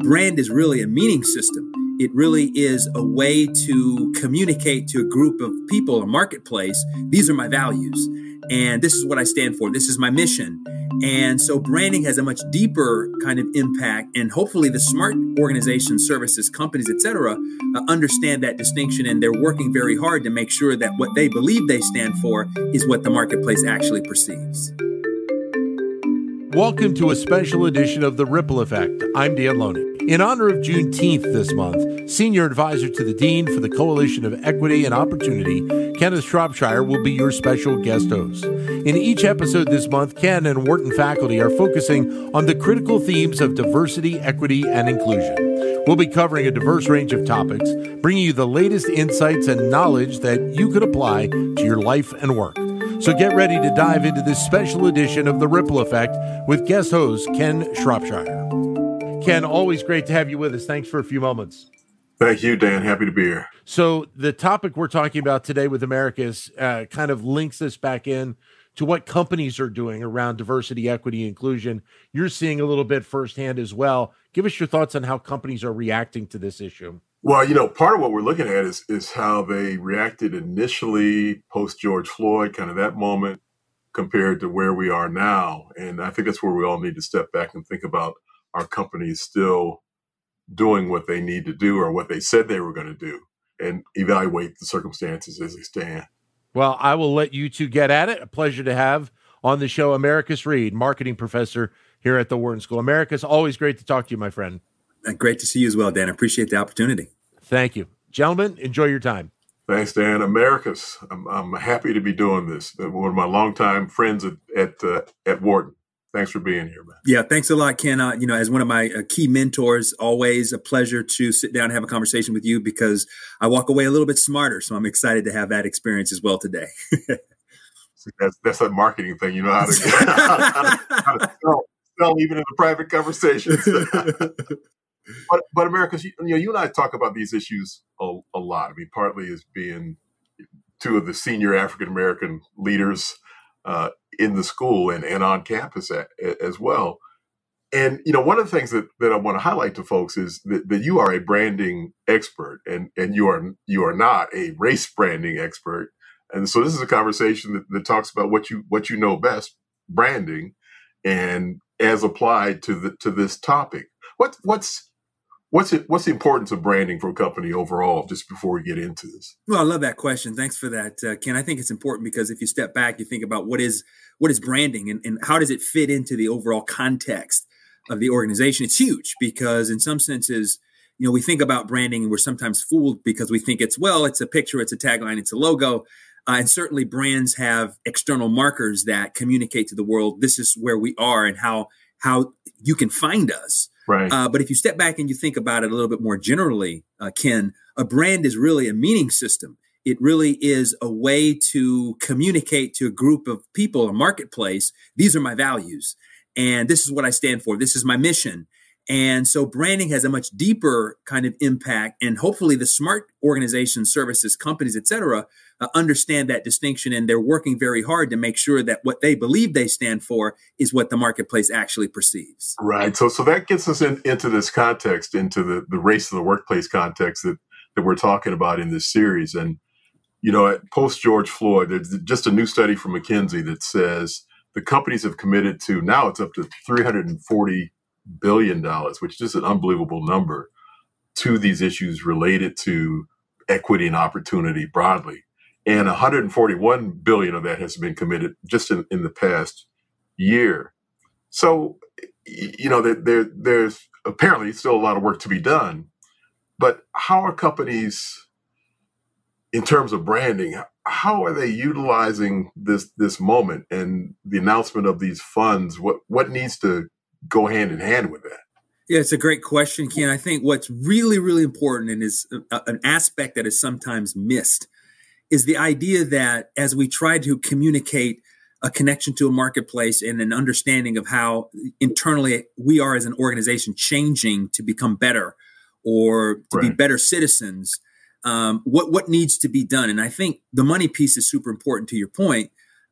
brand is really a meaning system. It really is a way to communicate to a group of people, a marketplace. These are my values, and this is what I stand for. This is my mission. And so branding has a much deeper kind of impact, and hopefully the smart organizations, services, companies, etc., uh, understand that distinction, and they're working very hard to make sure that what they believe they stand for is what the marketplace actually perceives. Welcome to a special edition of The Ripple Effect. I'm Dan Loney. In honor of Juneteenth this month, Senior Advisor to the Dean for the Coalition of Equity and Opportunity, Kenneth Shropshire, will be your special guest host. In each episode this month, Ken and Wharton faculty are focusing on the critical themes of diversity, equity, and inclusion. We'll be covering a diverse range of topics, bringing you the latest insights and knowledge that you could apply to your life and work. So get ready to dive into this special edition of The Ripple Effect with guest host Ken Shropshire. Ken, always great to have you with us. Thanks for a few moments. Thank you, Dan. Happy to be here. So, the topic we're talking about today with Americus uh, kind of links this back in to what companies are doing around diversity, equity, inclusion. You're seeing a little bit firsthand as well. Give us your thoughts on how companies are reacting to this issue. Well, you know, part of what we're looking at is is how they reacted initially post George Floyd, kind of that moment, compared to where we are now. And I think that's where we all need to step back and think about our companies still doing what they need to do or what they said they were going to do, and evaluate the circumstances as they stand. Well, I will let you two get at it. A pleasure to have on the show Americus Reed, marketing professor here at the Wharton School. Americus, always great to talk to you, my friend. Uh, great to see you as well, Dan. I appreciate the opportunity. Thank you. Gentlemen, enjoy your time. Thanks, Dan. Americus, I'm, I'm happy to be doing this. One of my longtime friends at at, uh, at Wharton. Thanks for being here, man. Yeah, thanks a lot, Ken. Uh, you know, as one of my uh, key mentors, always a pleasure to sit down and have a conversation with you because I walk away a little bit smarter. So I'm excited to have that experience as well today. See, that's that's a marketing thing. You know how to, how to, how to, how to sell, sell, even in the private conversations. but but Americus, you, know, you and I talk about these issues a, a lot. I mean, partly as being two of the senior African American leaders uh, in the school and, and on campus at, as well. And you know, one of the things that, that I want to highlight to folks is that, that you are a branding expert, and and you are you are not a race branding expert. And so this is a conversation that, that talks about what you what you know best, branding, and as applied to the to this topic. What what's What's it? What's the importance of branding for a company overall? Just before we get into this. Well, I love that question. Thanks for that, uh, Ken. I think it's important because if you step back, you think about what is what is branding and, and how does it fit into the overall context of the organization. It's huge because in some senses, you know, we think about branding and we're sometimes fooled because we think it's well, it's a picture, it's a tagline, it's a logo. Uh, and certainly brands have external markers that communicate to the world this is where we are and how how you can find us Right. Uh, but if you step back and you think about it a little bit more generally, uh, Ken, a brand is really a meaning system. It really is a way to communicate to a group of people, a marketplace. These are my values, and this is what I stand for. This is my mission. And so branding has a much deeper kind of impact. And hopefully the smart organizations, services, companies, et cetera, uh, understand that distinction. And they're working very hard to make sure that what they believe they stand for is what the marketplace actually perceives. Right. So, so that gets us in, into this context, into the, the race of the workplace context that, that we're talking about in this series. And, you know, at post George Floyd, there's just a new study from McKinsey that says the companies have committed to now it's up to 340 billion dollars, which is just an unbelievable number, to these issues related to equity and opportunity broadly. And 141 billion of that has been committed just in, in the past year. So, you know, there, there, there's apparently still a lot of work to be done. But how are companies, in terms of branding, how are they utilizing this this moment and the announcement of these funds? What what needs to go hand in hand with that? Yeah, it's a great question, Ken. I think what's really, really important and is a, an aspect that is sometimes missed is the idea that as we try to communicate a connection to a marketplace and an understanding of how internally we are as an organization changing to become better or to right. be better citizens, um, what what needs to be done? And I think the money piece is super important to your point.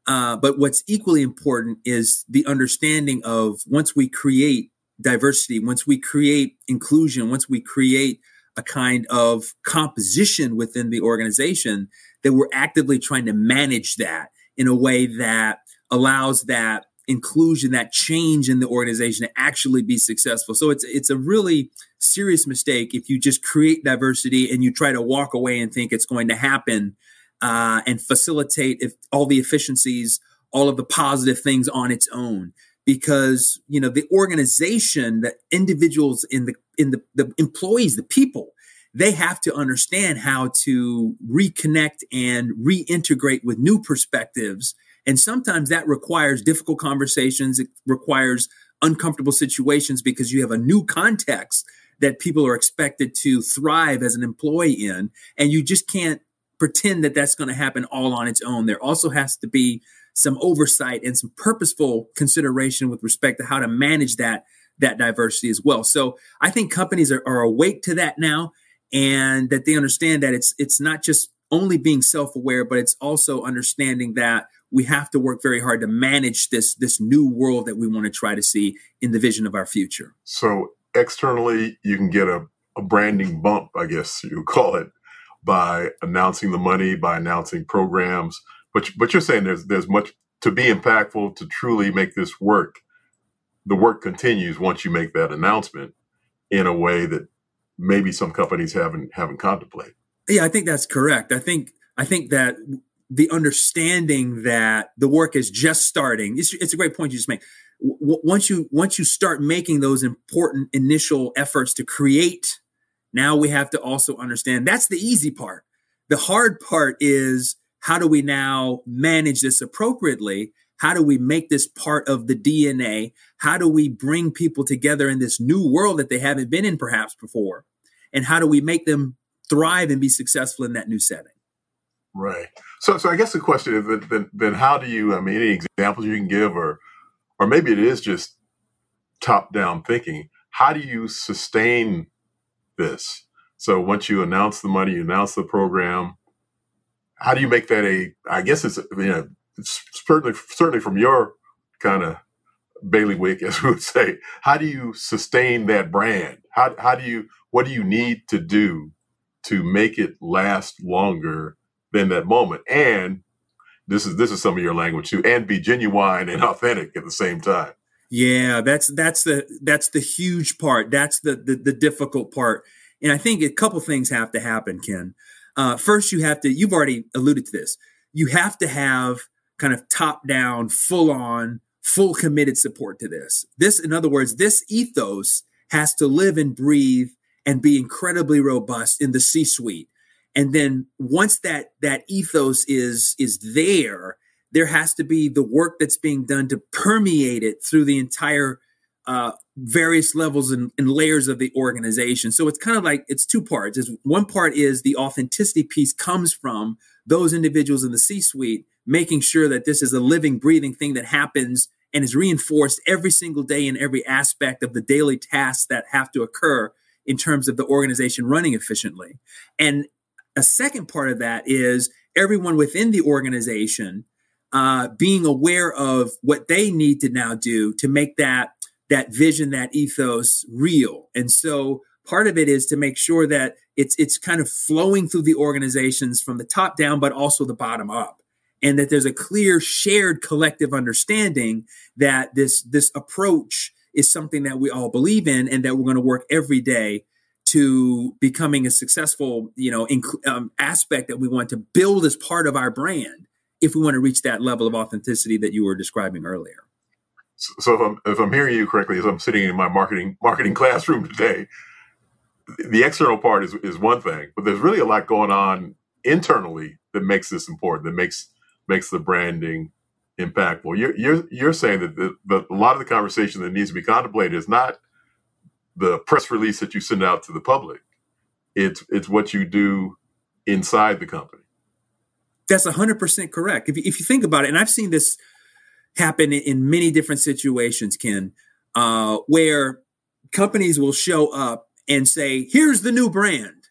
Uh, but what's equally important is the understanding of once we create diversity, once we create inclusion, once we create a kind of composition within the organization, that we're actively trying to manage that in a way that allows that inclusion, that change in the organization to actually be successful. So it's it's a really serious mistake if you just create diversity and you try to walk away and think it's going to happen uh, and facilitate if all the efficiencies, all of the positive things on its own. Because you know the organization, the individuals in the in the, the employees, the people, they have to understand how to reconnect and reintegrate with new perspectives and sometimes that requires difficult conversations. It requires uncomfortable situations because you have a new context that people are expected to thrive as an employee in. And you just can't pretend that that's going to happen all on its own. There also has to be some oversight and some purposeful consideration with respect to how to manage that that diversity as well. So I think companies are, are awake to that now and that they understand that it's it's not just only being self-aware, but it's also understanding that we have to work very hard to manage this this new world that we want to try to see in the vision of our future. So externally, you can get a, a branding bump, I guess you call it, by announcing the money, by announcing programs. But but you're saying there's there's much to be impactful to truly make this work. The work continues once you make that announcement in a way that maybe some companies haven't haven't contemplated. Yeah, I think that's correct. I think I think that the understanding that the work is just starting. It's, it's a great point you just made. W- once you once you start making those important initial efforts to create, now we have to also understand that's the easy part. The hard part is how do we now manage this appropriately? How do we make this part of the DNA? How do we bring people together in this new world that they haven't been in perhaps before? And how do we make them thrive and be successful in that new setting? Right. So, so I guess the question is then, then, how do you? I mean, any examples you can give, or, or maybe it is just top-down thinking. How do you sustain this? So once you announce the money, you announce the program. How do you make that a? I guess it's you know it's certainly certainly from your kind of bailiwick, as we would say. How do you sustain that brand? How how do you? What do you need to do to make it last longer than that moment. And this is this is some of your language too, and be genuine and authentic at the same time. Yeah, that's that's the that's the huge part. That's the the, the difficult part. And I think a couple things have to happen, Ken. Uh, first, you have to. You've already alluded to this. You have to have kind of top down, full on, full committed support to this. This, in other words, this ethos has to live and breathe and be incredibly robust in the C suite and then once that that ethos is is there there has to be the work that's being done to permeate it through the entire uh, various levels and, and, layers of the organization. So it's kind of like it's two parts. Is one part is the authenticity piece comes from those individuals in the C-suite making sure that this is a living, breathing thing that happens and is reinforced every single day in every aspect of the daily tasks that have to occur in terms of the organization running efficiently. And a second part of that is everyone within the organization uh, being aware of what they need to now do to make that that vision, that ethos real. And so part of it is to make sure that it's it's kind of flowing through the organizations from the top down, but also the bottom up. And that there's a clear shared collective understanding that this this approach is something that we all believe in and that we're going to work every day to becoming a successful, you know, inc- um, aspect that we want to build as part of our brand if we want to reach that level of authenticity that you were describing earlier. So, if I'm if I'm hearing you correctly, as I'm sitting in my marketing marketing classroom today, the external part is is one thing, but there's really a lot going on internally that makes this important, that makes makes the branding impactful. You're you're you're saying that the, the, a lot of the conversation that needs to be contemplated is not the press release that you send out to the public. It's it's what you do inside the company. That's hundred percent correct. If you, if you think about it, and I've seen this happen in many different situations, Ken, uh, where companies will show up and say, "Here's the new brand,"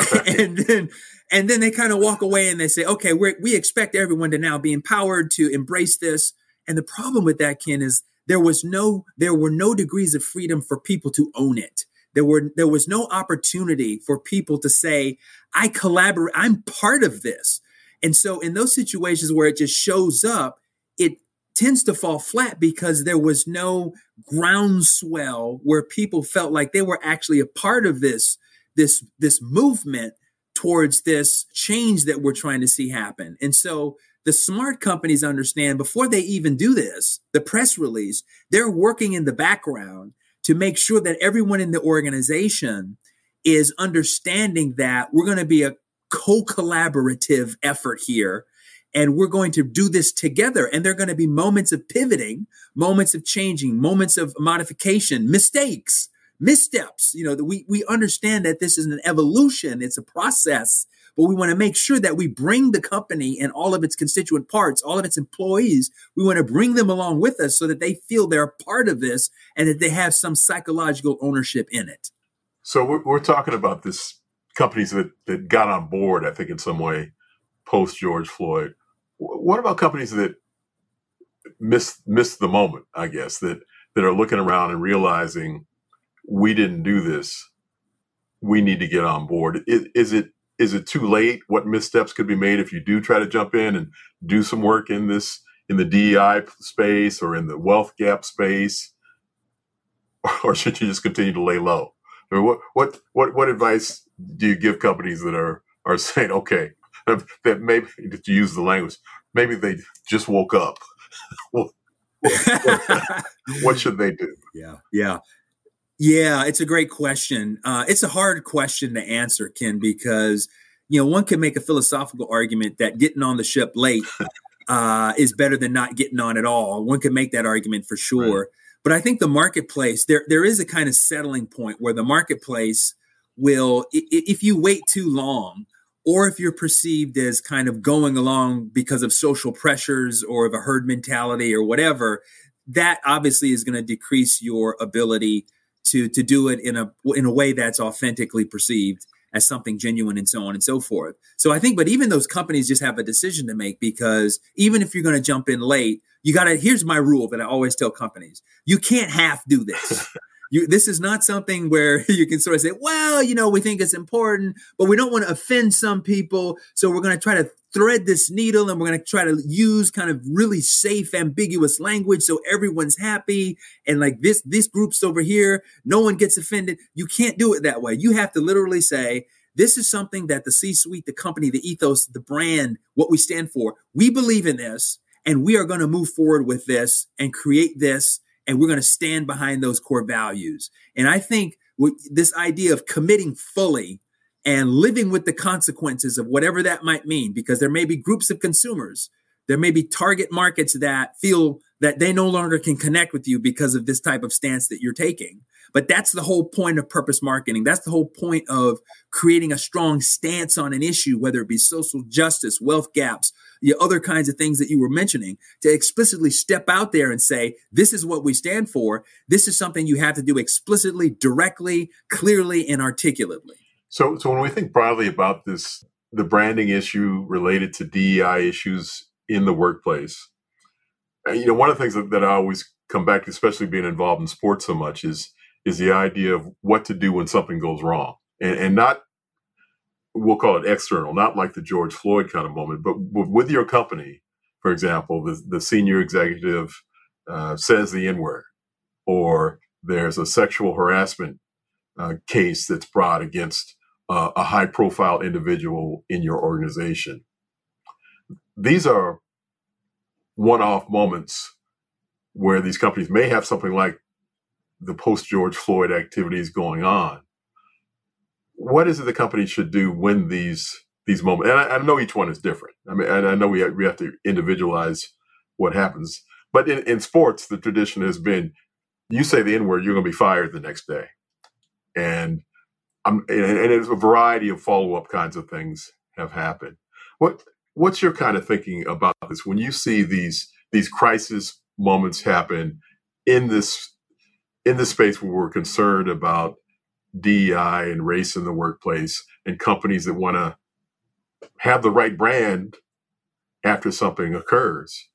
and then and then they kind of walk away and they say, "Okay, we we expect everyone to now be empowered to embrace this." And the problem with that, Ken, is there was no there were no degrees of freedom for people to own it. There were there was no opportunity for people to say, I collaborate, I'm part of this. And so in those situations where it just shows up, it tends to fall flat because there was no groundswell where people felt like they were actually a part of this this this movement towards this change that we're trying to see happen. And so the smart companies understand before they even do this, the press release, they're working in the background to make sure that everyone in the organization is understanding that we're going to be a co-collaborative effort here and we're going to do this together. And there are going to be moments of pivoting, moments of changing, moments of modification, mistakes, missteps. You know, we, we understand that this is an evolution. It's a process, but we want to make sure that we bring the company and all of its constituent parts, all of its employees, we want to bring them along with us so that they feel they're a part of this and that they have some psychological ownership in it. So we're, we're talking about this companies that, that got on board, I think, in some way post George Floyd. What about companies that miss miss the moment? I guess that that are looking around and realizing we didn't do this. We need to get on board. Is, is it is it too late? What missteps could be made if you do try to jump in and do some work in this in the DEI space or in the wealth gap space, or should you just continue to lay low? I mean, what what what what advice do you give companies that are are saying, okay, that maybe to use the language, maybe they just woke up. what should they do? Yeah, yeah, yeah. It's a great question. Uh, it's a hard question to answer, Ken, because you know one can make a philosophical argument that getting on the ship late uh, is better than not getting on at all. One can make that argument for sure. Right. But I think the marketplace there there is a kind of settling point where the marketplace will, if you wait too long, or if you're perceived as kind of going along because of social pressures or of a herd mentality or whatever, that obviously is going to decrease your ability to to do it in a in a way that's authentically perceived as something genuine and so on and so forth. So I think, but even those companies just have a decision to make because even if you're going to jump in late, you got to. Here's my rule that I always tell companies: you can't half do this. You, this is not something where you can sort of say, well, you know, we think it's important, but we don't want to offend some people. So we're going to try to thread this needle and we're going to try to use kind of really safe, ambiguous language so everyone's happy. And like this, this group's over here, no one gets offended. You can't do it that way. You have to literally say, this is something that the C suite, the company, the ethos, the brand, what we stand for, we believe in this and we are going to move forward with this and create this and we're going to stand behind those core values. And I think this idea of committing fully and living with the consequences of whatever that might mean, because there may be groups of consumers, there may be target markets that feel that they no longer can connect with you because of this type of stance that you're taking. But that's the whole point of purpose marketing. That's the whole point of creating a strong stance on an issue, whether it be social justice, wealth gaps, the other kinds of things that you were mentioning, to explicitly step out there and say, this is what we stand for. This is something you have to do explicitly, directly, clearly, and articulately. So, so when we think broadly about this, the branding issue related to DEI issues in the workplace, you know, one of the things that, that I always come back to, especially being involved in sports so much, is is the idea of what to do when something goes wrong, and, and not we'll call it external, not like the George Floyd kind of moment, but with your company, for example, the, the senior executive uh, says the N word, or there's a sexual harassment uh, case that's brought against uh, a high profile individual in your organization. These are one off moments where these companies may have something like the post George Floyd activities going on what is it the company should do when these these moments? And I, I know each one is different. I mean, I know we have, we have to individualize what happens. But in, in sports, the tradition has been you say the N word, you're going to be fired the next day, and I'm, and, and a variety of follow up kinds of things have happened. What what's your kind of thinking about this when you see these these crisis moments happen in this in this space where we're concerned about DEI and race in the workplace and companies that want to have the right brand after something occurs.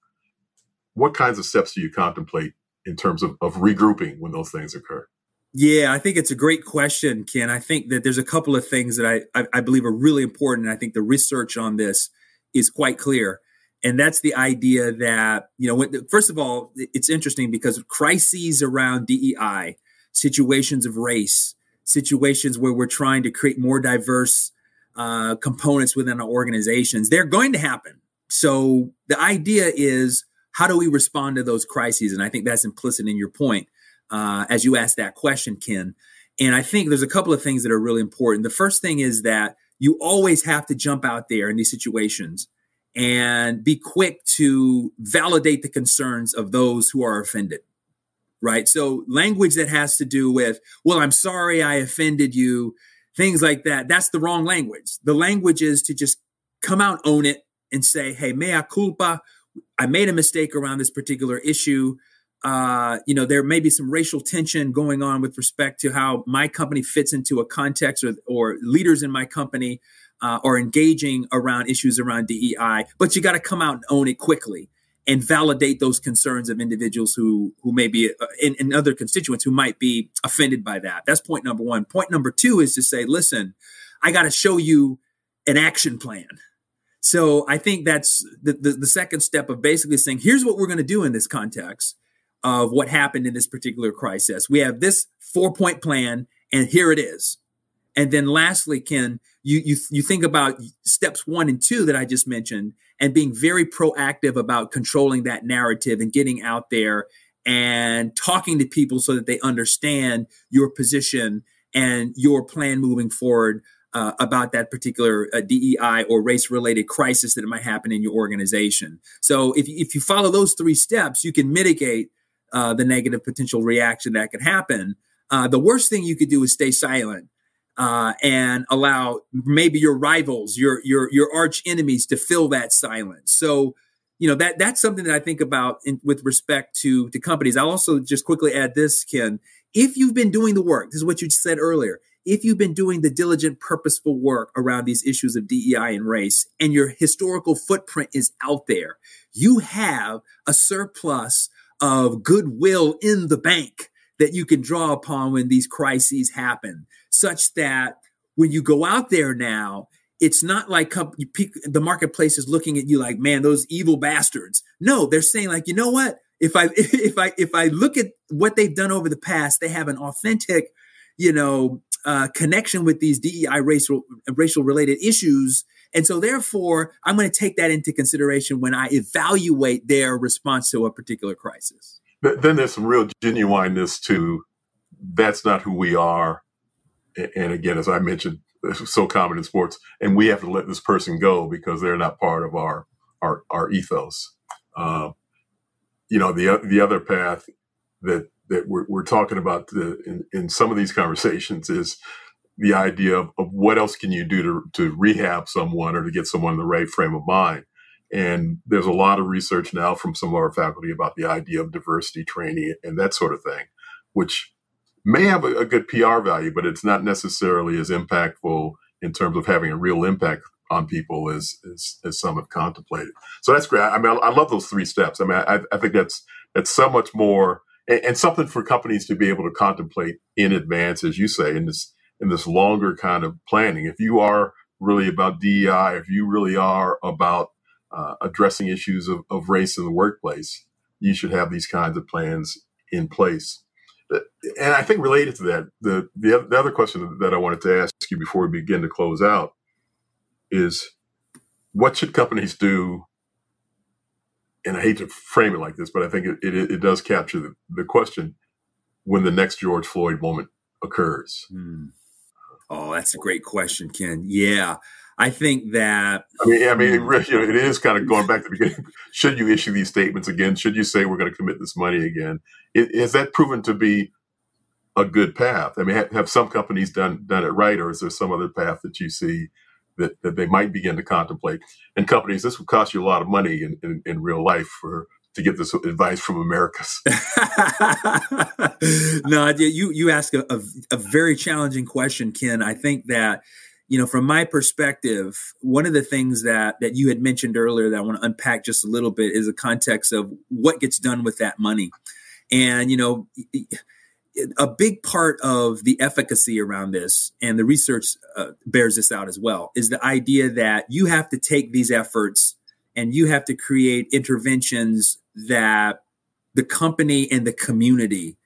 What kinds of steps do you contemplate in terms of, of regrouping when those things occur? Yeah, I think it's a great question, Ken. I think that there's a couple of things that I, I, I believe are really important. And I think the research on this is quite clear. And that's the idea that, you know, when, first of all, it's interesting because crises around DEI, situations of race, situations where we're trying to create more diverse uh, components within our organizations, they're going to happen. So the idea is how do we respond to those crises? And I think that's implicit in your point uh, as you asked that question, Ken. And I think there's a couple of things that are really important. The first thing is that you always have to jump out there in these situations and be quick to validate the concerns of those who are offended. Right. So language that has to do with, well, I'm sorry I offended you, things like that. That's the wrong language. The language is to just come out, own it, and say, hey, mea culpa. I made a mistake around this particular issue uh, you know, there may be some racial tension going on with respect to how my company fits into a context or, or leaders in my company uh, are engaging around issues around DEI, but you got to come out and own it quickly and validate those concerns of individuals who who may be uh, in, in other constituents who might be offended by that. That's point number one. Point number two is to say, listen, I got to show you an action plan. So I think that's the, the, the second step of basically saying, here's what we're going to do in this context of what happened in this particular crisis. We have this four point plan, and here it is. And then lastly, Ken, you, you, you think about steps one and two that I just mentioned and being very proactive about controlling that narrative and getting out there and talking to people so that they understand your position and your plan moving forward uh, about that particular uh, DEI or race related crisis that might happen in your organization. So if, if you follow those three steps, you can mitigate uh, the negative potential reaction that could happen. Uh, the worst thing you could do is stay silent uh, and allow maybe your rivals, your your your arch enemies, to fill that silence. So, you know that that's something that I think about in, with respect to to companies. I'll also just quickly add this, Ken. If you've been doing the work, this is what you said earlier. If you've been doing the diligent, purposeful work around these issues of DEI and race, and your historical footprint is out there, you have a surplus of goodwill in the bank that you can draw upon when these crises happen, such that when you go out there now, it's not like the marketplace is looking at you like, man, those evil bastards. No, they're saying like, you know what? If I if I if I look at what they've done over the past, they have an authentic, you know, uh, connection with these DEI racial racial related issues and so therefore, I'm going to take that into consideration when I evaluate their response to a particular crisis. But then there's some real genuineness to that's not who we are. And again, as I mentioned, it's so common in sports, and we have to let this person go because they're not part of our our, our ethos. Uh, you know, the the other path that that we're, we're talking about the, in, in some of these conversations is the idea of, of what else can you do to, to rehab someone or to get someone in the right frame of mind. And there's a lot of research now from some of our faculty about the idea of diversity training and that sort of thing, which may have a, a good PR value, but it's not necessarily as impactful in terms of having a real impact on people as, as, as some have contemplated. So that's great. I mean, I, I love those three steps. I mean, I, I think that's that's so much more and, and, something for companies to be able to contemplate in advance, as you say, in this in this longer kind of planning. If you are really about DEI, if you really are about uh, addressing issues of, of race in the workplace, you should have these kinds of plans in place. And I think related to that, the, the, the other question that I wanted to ask you before we begin to close out is what should companies do? And I hate to frame it like this, but I think it, it, it does capture the, the question when the next George Floyd moment occurs. Hmm. Oh, that's a great question, Ken. Yeah. I think that. I mean, I mean, it, hmm. really, you know, it is kind of going back to the beginning. Should you issue these statements again? Should you say we're going to commit this money again? It, has that proven to be a good path? I mean, have, have, some companies done done it right, or is there some other path that you see that, that they might begin to contemplate? And companies, this would cost you a lot of money in, in, in real life for to get this advice from Americus. no, you you ask a, a, a, very challenging question, Ken. I think that you know, from my perspective, one of the things that that you had mentioned earlier that I want to unpack just a little bit is the context of what gets done with that money. And, you know, a big part of the efficacy around this, and the research uh, bears this out as well, is the idea that you have to take these efforts and you have to create interventions that the company and the community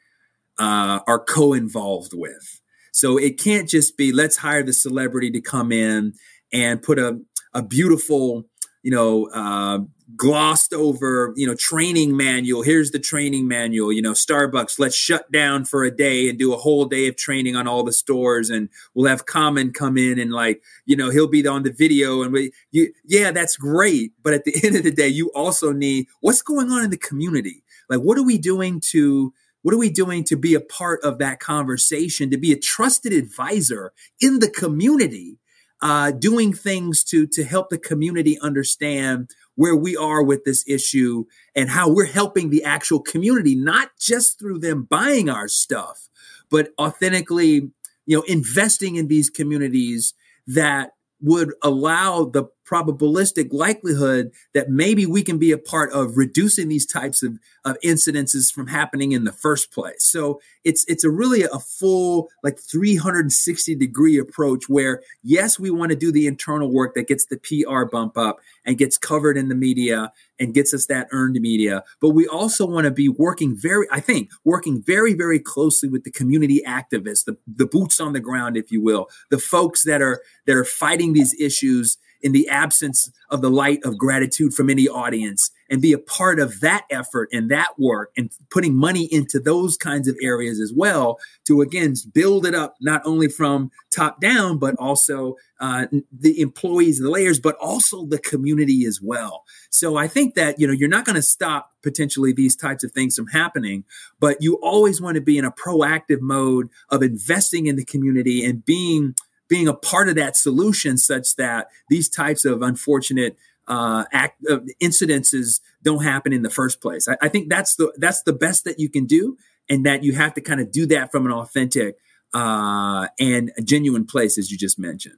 uh, are co-involved with. So it can't just be let's hire the celebrity to come in and put a a beautiful, you know, uh, glossed over, you know, training manual. Here's the training manual. You know, Starbucks, let's shut down for a day and do a whole day of training on all the stores, and we'll have Common come in and like, you know, he'll be on the video, and we, you, yeah, that's great. But at the end of the day, you also need what's going on in the community. Like, what are we doing to what are we doing to be a part of that conversation, to be a trusted advisor in the community, uh, doing things to to help the community understand where we are with this issue and how we're helping the actual community, not just through them buying our stuff, but authentically, you know, investing in these communities that would allow the probabilistic likelihood that maybe we can be a part of reducing these types of, of incidences from happening in the first place. So it's it's a really a full like 360 degree approach where yes, we want to do the internal work that gets the PR bump up and gets covered in the media and gets us that earned media, but we also want to be working very, I think, working very, very closely with the community activists, the, the boots on the ground, if you will, the folks that are that are fighting these issues in the absence of the light of gratitude from any audience and be a part of that effort and that work and putting money into those kinds of areas as well to again build it up not only from top down but also uh, the employees the layers but also the community as well. So i think that you know you're not going to stop potentially these types of things from happening but you always want to be in a proactive mode of investing in the community and being being a part of that solution such that these types of unfortunate uh, act uh, incidences don't happen in the first place. I, I, think that's the that's the best that you can do, and that you have to kind of do that from an authentic uh, and genuine place, as you just mentioned.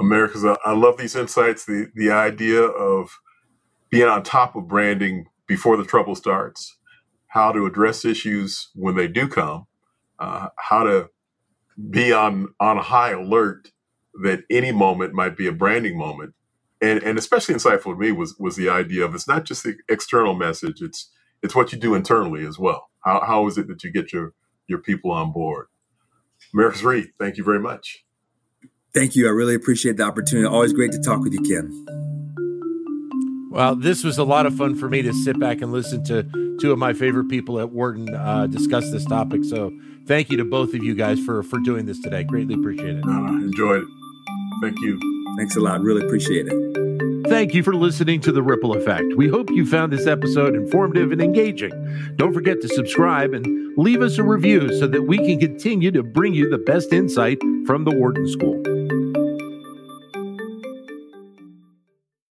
Americus, I love these insights. The the idea of being on top of branding before the trouble starts, how to address issues when they do come, uh, how to be on on high alert that any moment might be a branding moment. And and especially insightful to me was was the idea of it's not just the external message, it's it's what you do internally as well. How how is it that you get your your people on board? Americus Reed, thank you very much. Thank you. I really appreciate the opportunity. Always great to talk with you, Ken. Well, this was a lot of fun for me to sit back and listen to two of my favorite people at Wharton uh, discuss this topic. So thank you to both of you guys for for doing this today. Greatly appreciate it. Uh, enjoyed it. Thank you. Thanks a lot. Really appreciate it. Thank you for listening to The Ripple Effect. We hope you found this episode informative and engaging. Don't forget to subscribe and leave us a review so that we can continue to bring you the best insight from the Wharton School.